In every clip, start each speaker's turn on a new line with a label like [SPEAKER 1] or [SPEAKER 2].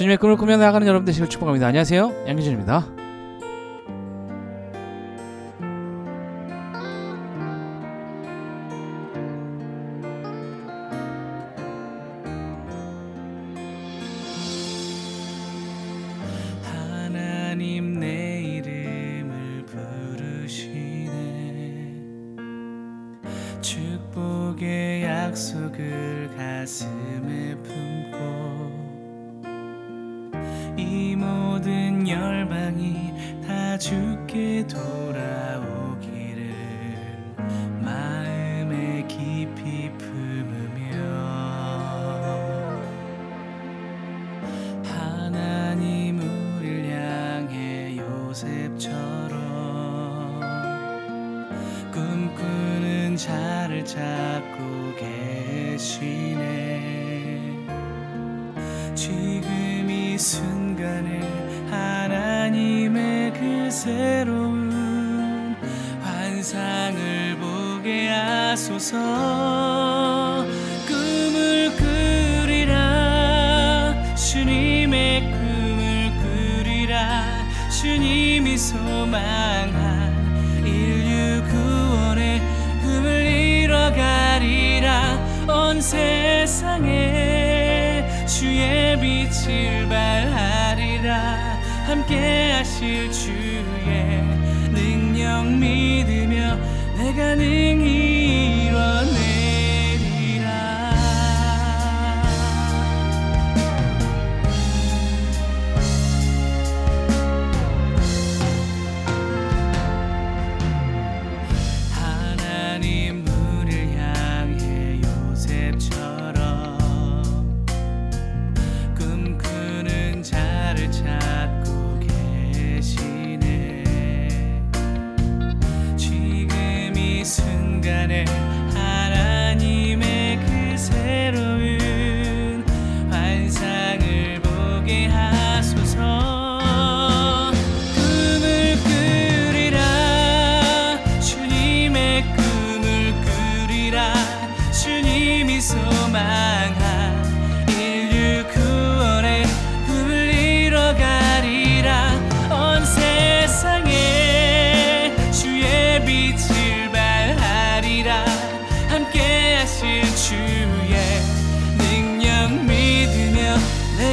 [SPEAKER 1] 주님의 꿈을 꾸며 나가는 여러분 되시길 축복합니다. 안녕하세요. 양기준입니다.
[SPEAKER 2] 순간에 하나님의 그 새로운 환상을 보게 하소서 주의 능력 믿으며 내가 능히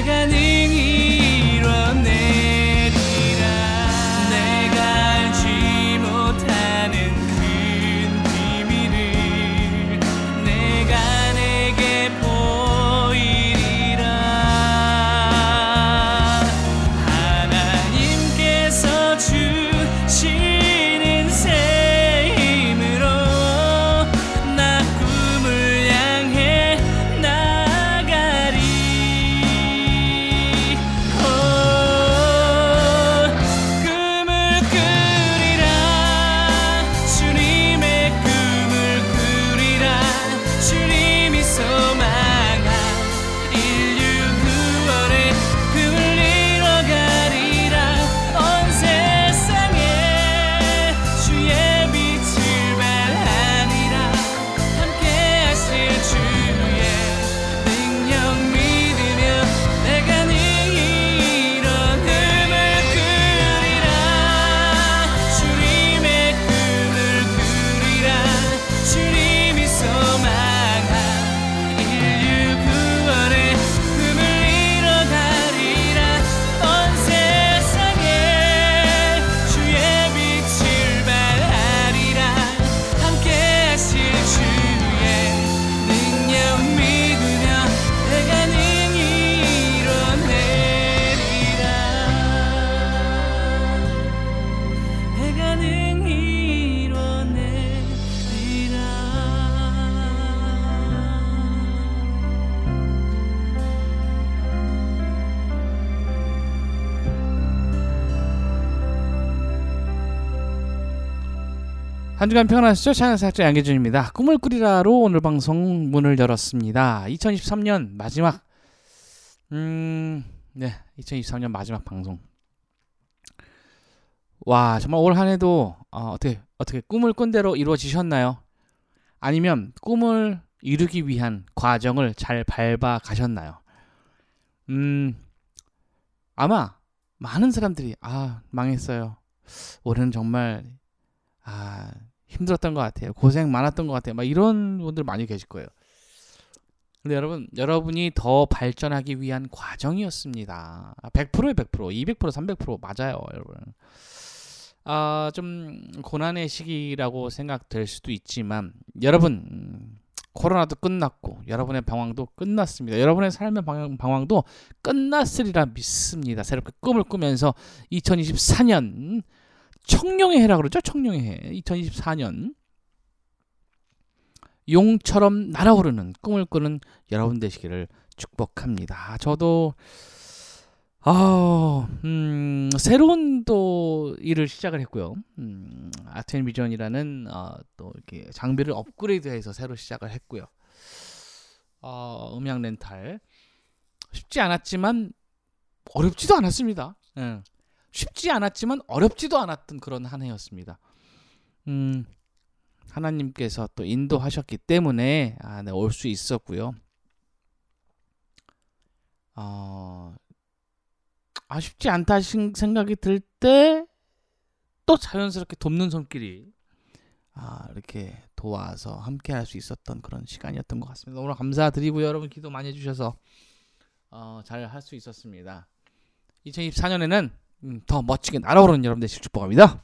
[SPEAKER 2] がに
[SPEAKER 1] 한 주간 평안하시죠? 찬양사학자 양계준입니다. 꿈을 꾸리라로 오늘 방송 문을 열었습니다. 2023년 마지막 음, 네, 2023년 마지막 방송. 와, 정말 올 한 해도 어, 어떻게 어떻게 꿈을 꾼 대로 이루어지셨나요? 아니면 꿈을 이루기 위한 과정을 잘 밟아 가셨나요? 음, 아마 많은 사람들이 아 망했어요. 올해는 정말 아 힘들었던 것 같아요. 고생 많았던 것 같아요. 막 이런 분들 많이 계실 거예요. 근데 여러분, 여러분이 더 발전하기 위한 과정이었습니다. 100%에 100%, 200%, 300% 맞아요, 여러분. 아, 좀 고난의 시기라고 생각될 수도 있지만 여러분 음, 코로나도 끝났고 여러분의 방황도 끝났습니다. 여러분의 삶의 방황, 방황도 끝났으리라 믿습니다. 새롭게 꿈을 꾸면서 2024년 청룡의 해라 그러죠. 청룡의 해. 2024년 용처럼 날아오르는 꿈을 꾸는 여러분 되시기를 축복합니다. 저도 아, 음, 새로운 또 일을 시작을 했고요. 음, 아트앤 비전이라는 어, 또 이렇게 장비를 업그레이드해서 새로 시작을 했고요. 어, 음향 렌탈 쉽지 않았지만 어렵지도 않았습니다. 예. 쉽지 않았지만 어렵지도 않았던 그런 한 해였습니다. 음, 하나님께서 또 인도하셨기 때문에 아, 네, 올 수 있었고요. 어, 아 쉽지 않다 생각이 들 때 또 자연스럽게 돕는 손길이 아 이렇게 도와서 함께 할 수 있었던 그런 시간이었던 것 같습니다. 오늘 감사드리고요. 여러분 기도 많이 해주셔서 어, 잘 할 수 있었습니다. 2024년에는 음, 더 멋지게 날아오르는 여러분 되시길 축복합니다.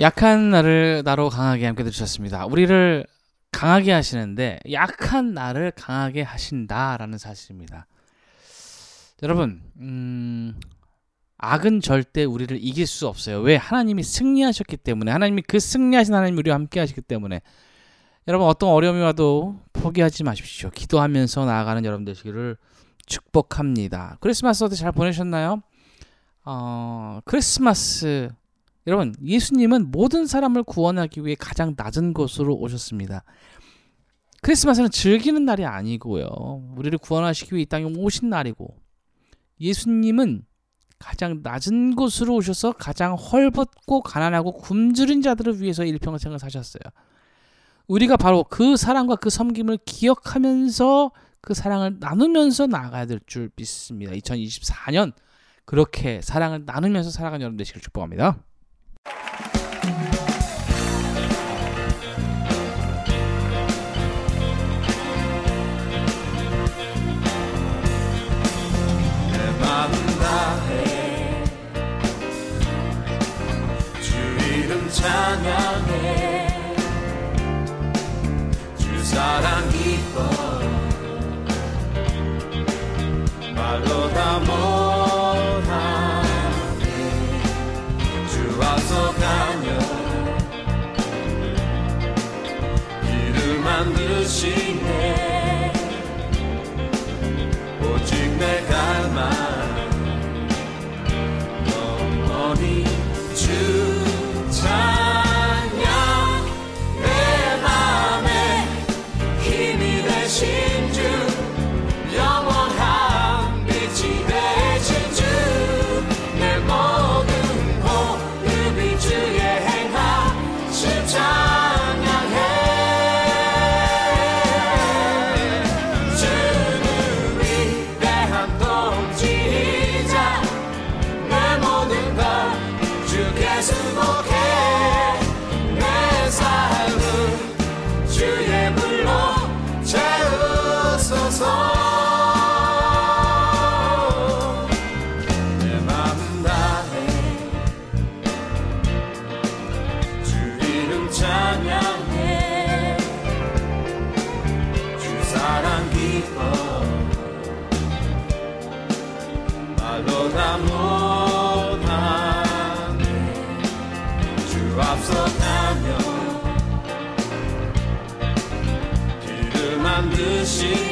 [SPEAKER 3] 약한 나를
[SPEAKER 1] 나로 강하게 함께 들으셨습니다. 우리를 강하게 하시는데 약한 나를 강하게 하신다라는 사실입니다. 여러분, 음, 악은 절대 우리를 이길 수 없어요. 왜? 하나님이 승리하셨기 때문에 하나님이 그 승리하신 하나님이 우리와 함께 하시기 때문에 여러분 어떤 어려움이 와도 포기하지 마십시오. 기도하면서 나아가는 여러분 되시기를 축복합니다. 크리스마스 어때 잘 보내셨나요? 어, 크리스마스 여러분 예수님은 모든 사람을 구원하기 위해 가장 낮은 곳으로 오셨습니다. 크리스마스는 즐기는 날이 아니고요. 우리를 구원하시기 위해 이 땅에 오신 날이고 예수님은 가장 낮은 곳으로 오셔서 가장 헐벗고 가난하고 굶주린 자들을 위해서 일평생을 사셨어요. 우리가 바로 그 사랑과 그 섬김을 기억하면서 그 사랑을 나누면서 나아가야 될 줄 믿습니다. 2024년 그렇게 사랑을 나누면서 살아가는 여러분 되시길 축복합니다.
[SPEAKER 4] 찬양 만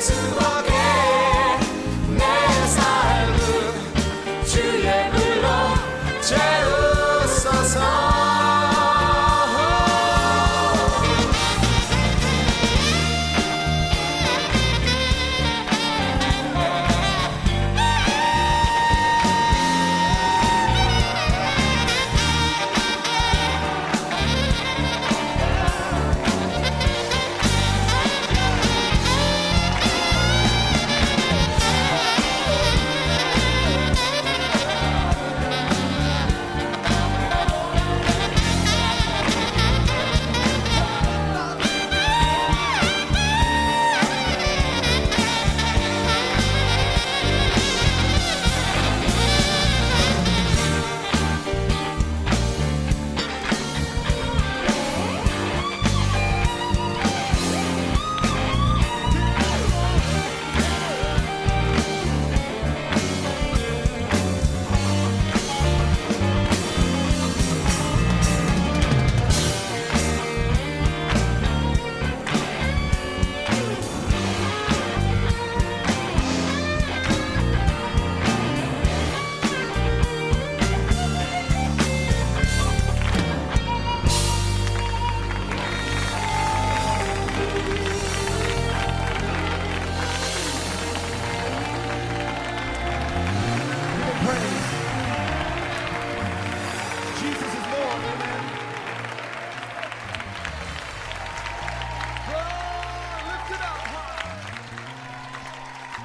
[SPEAKER 4] 주께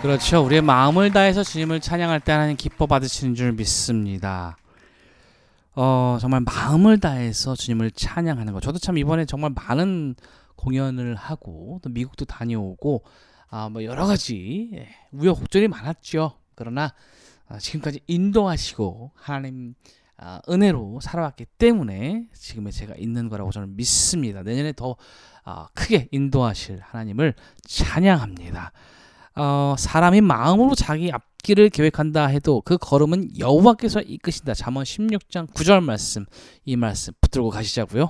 [SPEAKER 1] 그렇죠. 우리의 마음을 다해서 주님을 찬양할 때 하나님 기뻐 받으시는 줄 믿습니다. 어, 정말 마음을 다해서 주님을 찬양하는 거. 저도 참 이번에 정말 많은 공연을 하고 또 미국도 다녀오고 아, 뭐 여러 가지 예, 우여곡절이 많았죠. 그러나 아, 지금까지 인도하시고 하나님 아, 은혜로 살아왔기 때문에 지금의 제가 있는 거라고 저는 믿습니다. 내년에 더 아, 크게 인도하실 하나님을 찬양합니다. 어, 사람이 마음으로 자기 앞길을 계획한다 해도 그 걸음은 여호와께서 이끄신다. 잠언 16장 9절 말씀 이 말씀 붙들고 가시자고요.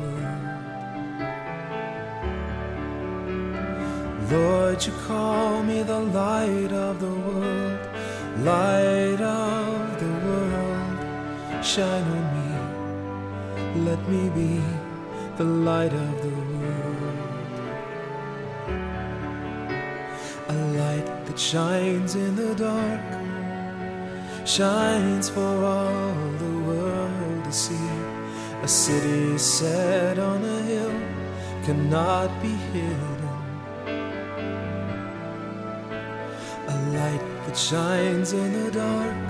[SPEAKER 2] Lord, you call me the light of the world, light of the world. Shine on me, let me be the light of the world. A light that shines in the dark, shines for all the world to see. A city set on a hill cannot be hidden. that shines in the dark,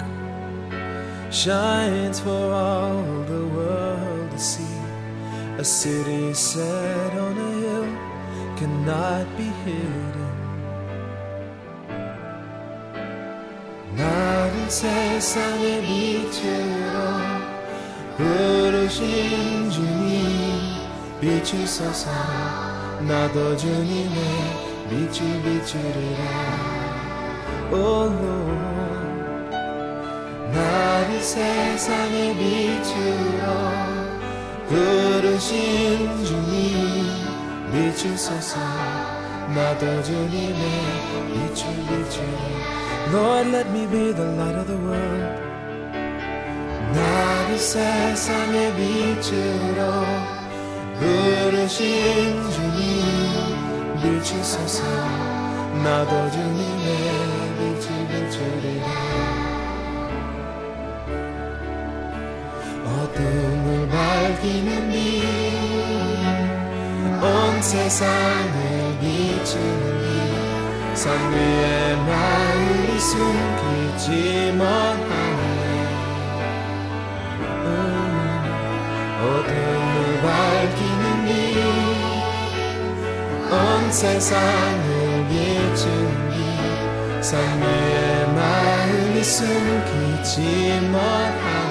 [SPEAKER 2] shines for all the world to see. A city set on a hill cannot be hidden. 나를 세상의 빛으로 부르신 주님 비추소서 나도 주님의 빛을 비추리라 오 나를 세상의 빛으로 부르신 주님 비추소서. 나도 주님의 빛을 비추리라 Lord let me be the light of the world. 나를 세상의 빛으로 부르신 주님 비추소서. 나도 주님 밝히는 빛온 세상을 비추는 빛산 위에 마음이 숨기지만 하네. 어둠을 밝히는 빛온 세상을 비추는 빛산 위에 마음이 숨기지만 하네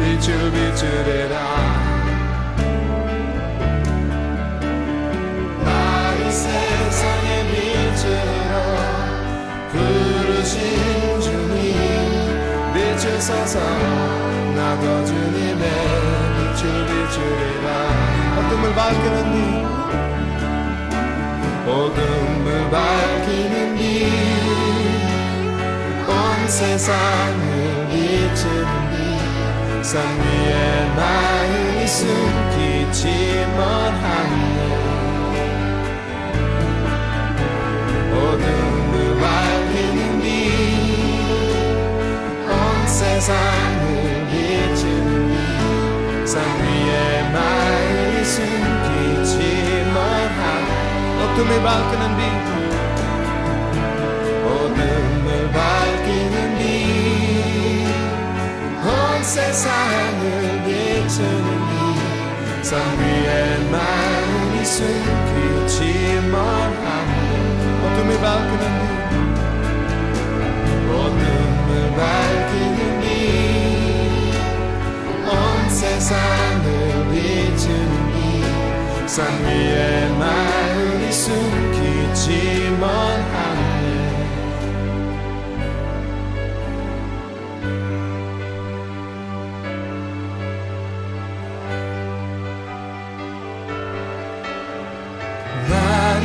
[SPEAKER 2] 빛을 비추리라 나를 세상의 빛으로 부르신 주님 비추소서 나도 주님의 빛을 비추리라
[SPEAKER 5] 어둠을 밝히는 빛
[SPEAKER 2] 어둠을 밝히는 빛온 세상을 비추는 빛산 위에 마음이 숨기지만 않네. 어둠을 밝히는 빛온 세상을 비추는 빛산 위에 마음이 숨기지만 않네.
[SPEAKER 5] 어둠을 밝히는 빛.
[SPEAKER 2] 어둠을 밝히는 세상을 비추는 빛산 위에 마음이 숨기지만 않네
[SPEAKER 5] 어둠을 밝히는
[SPEAKER 2] 어둠을 밝히는 빛온 세상을 비추는 빛산 위에 마음이 숨기지만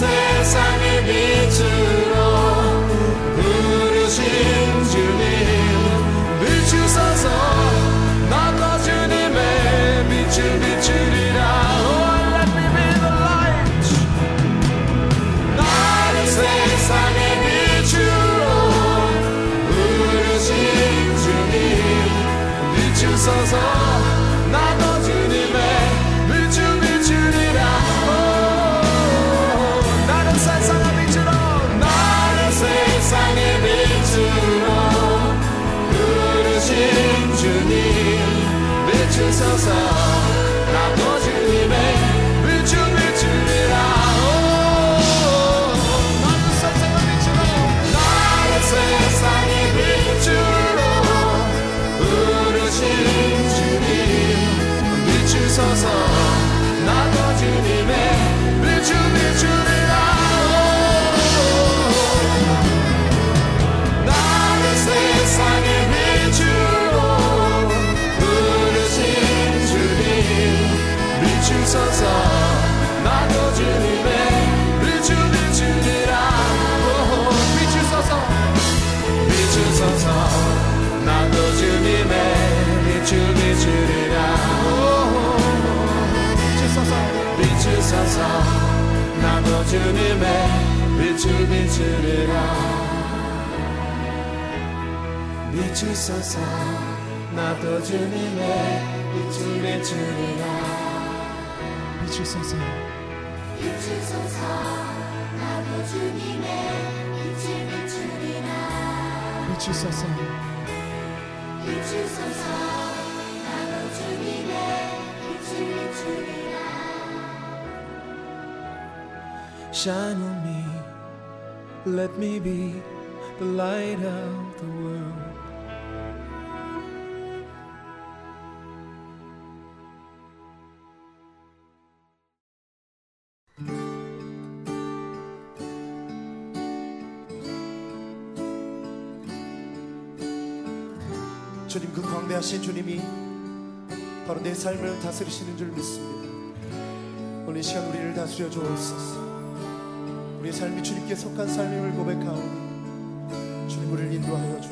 [SPEAKER 2] 세상의 빛으로 부르신 주님 비추소서 나도 주님의 빛을 비추리라 Oh let me be the light. 나를 세상의 빛으로 부르신 주님 비추소서 비추 주님의 빛을 비추리라.
[SPEAKER 6] 비추소서 나도 주님의 빛을 비추리라.
[SPEAKER 2] 비추소서.
[SPEAKER 6] 비추소서 나도 주님의 빛을 비추리라. 비추소서.
[SPEAKER 2] 비추소서
[SPEAKER 7] 나도 주님의 빛을 비추리라
[SPEAKER 6] Shine on me, let me be the light of the world.
[SPEAKER 2] 주님 그 광대하신 주님이 바로 내 삶을 다스리시는 줄 믿습니다. 오늘 이 시간 우리를 다스려 주옵소서 우리의 삶이 주님께 속한 삶임을 고백하오니 주님 우리를 인도하여 주옵소서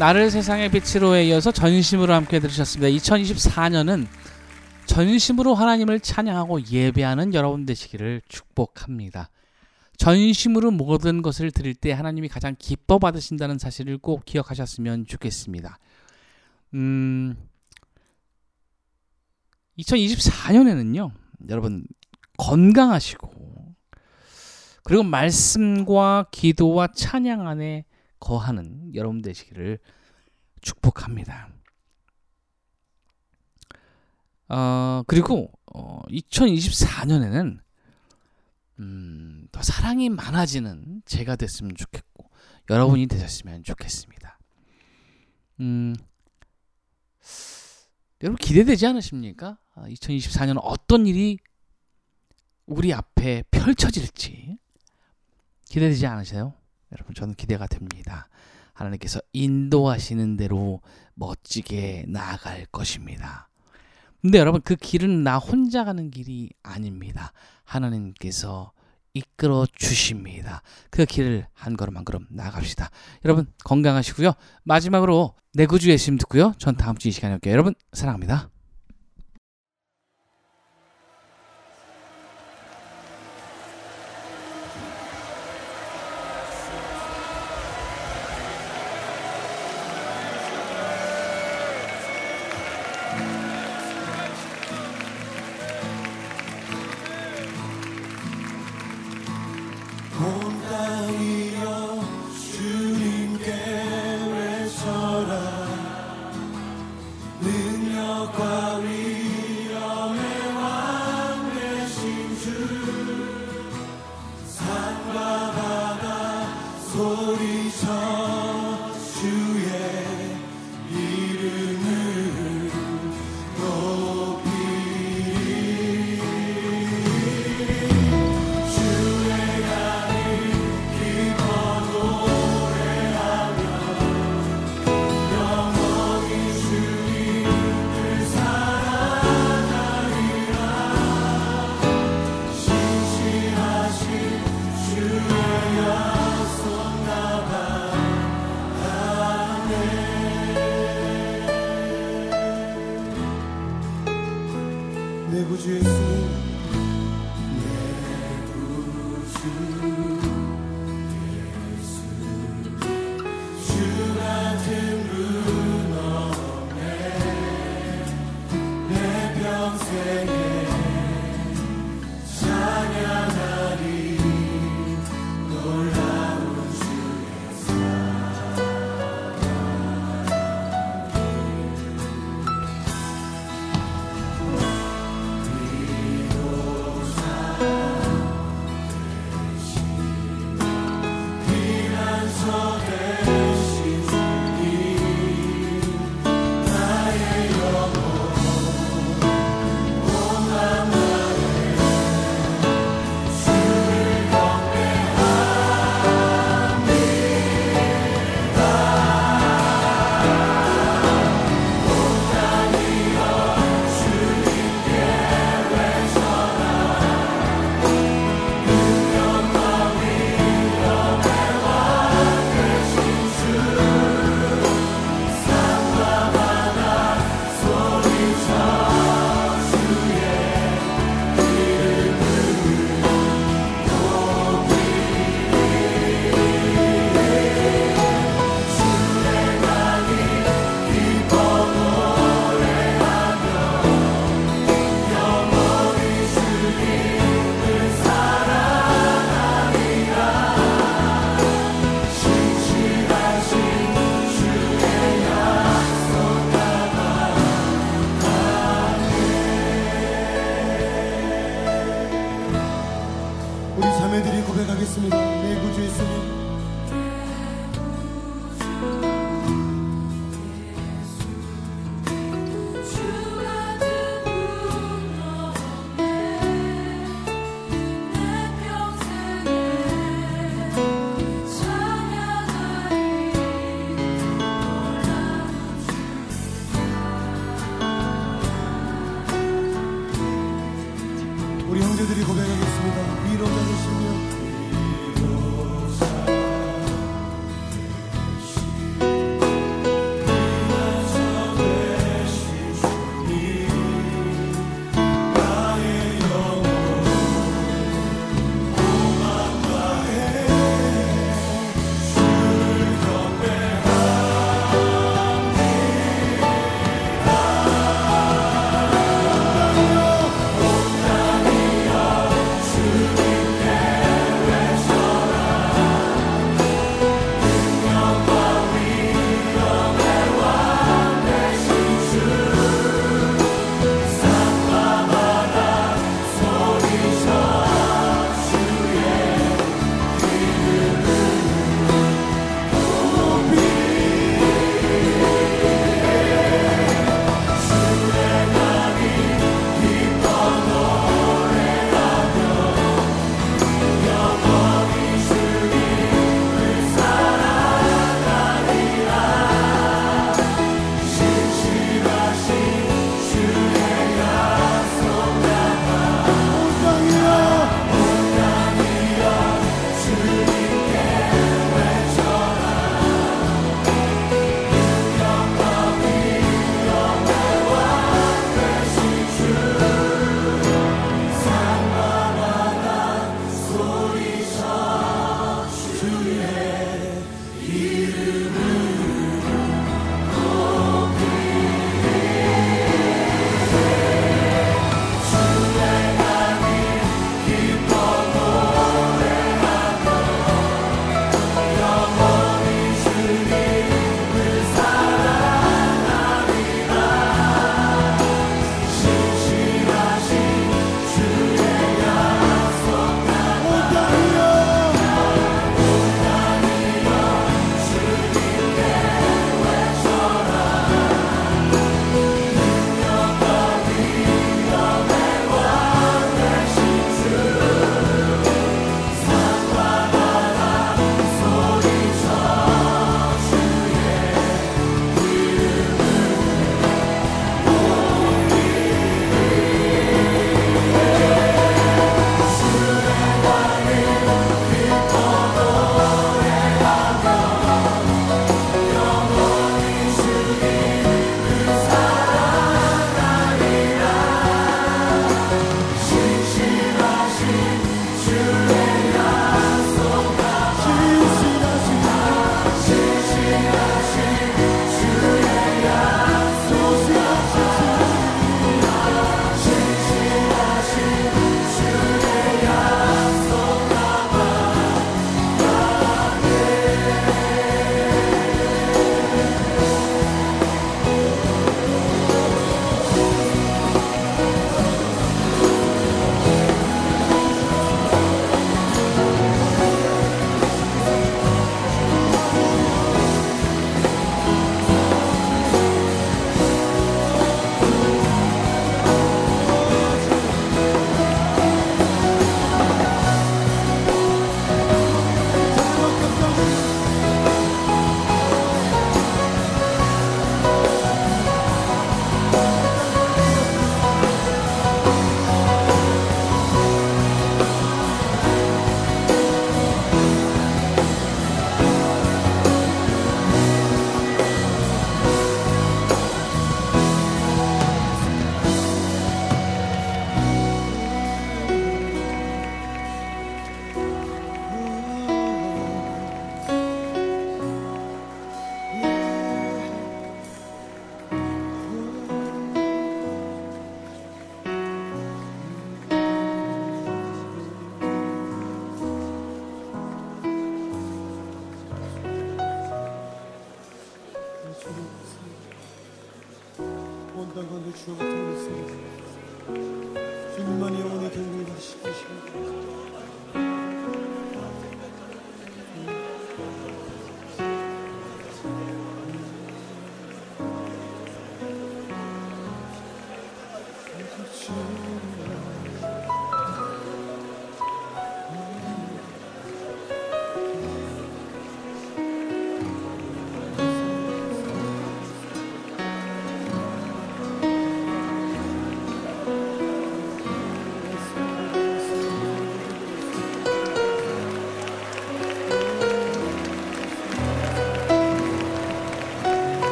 [SPEAKER 1] 나를 세상의 빛으로에 이어서 전심으로 함께 들으셨습니다. 2024년은 전심으로 하나님을 찬양하고 예배하는 여러분 되시기를 축복합니다. 전심으로 모든 것을 드릴 때 하나님이 가장 기뻐 받으신다는 사실을 꼭 기억하셨으면 좋겠습니다. 음, 2024년에는요, 여러분 건강하시고 그리고 말씀과 기도와 찬양 안에 거하는 여러분 되시기를 축복합니다. 어, 그리고 어, 2024년에는 음, 더 사랑이 많아지는 제가 됐으면 좋겠고 여러분이 되셨으면 좋겠습니다. 음, 여러분 기대되지 않으십니까? 2024년 어떤 일이 우리 앞에 펼쳐질지 기대되지 않으세요? 여러분 저는 기대가 됩니다. 하나님께서 인도하시는 대로 멋지게 나아갈 것입니다. 근데 여러분 그 길은 나 혼자 가는 길이 아닙니다. 하나님께서 이끌어 주십니다. 그 길을 한 걸음 한 걸음 나갑시다. 여러분 건강하시고요. 마지막으로 내 구주 예수님 듣고요. 전 다음 주 이 시간에 올게요. 여러분
[SPEAKER 2] 사랑합니다.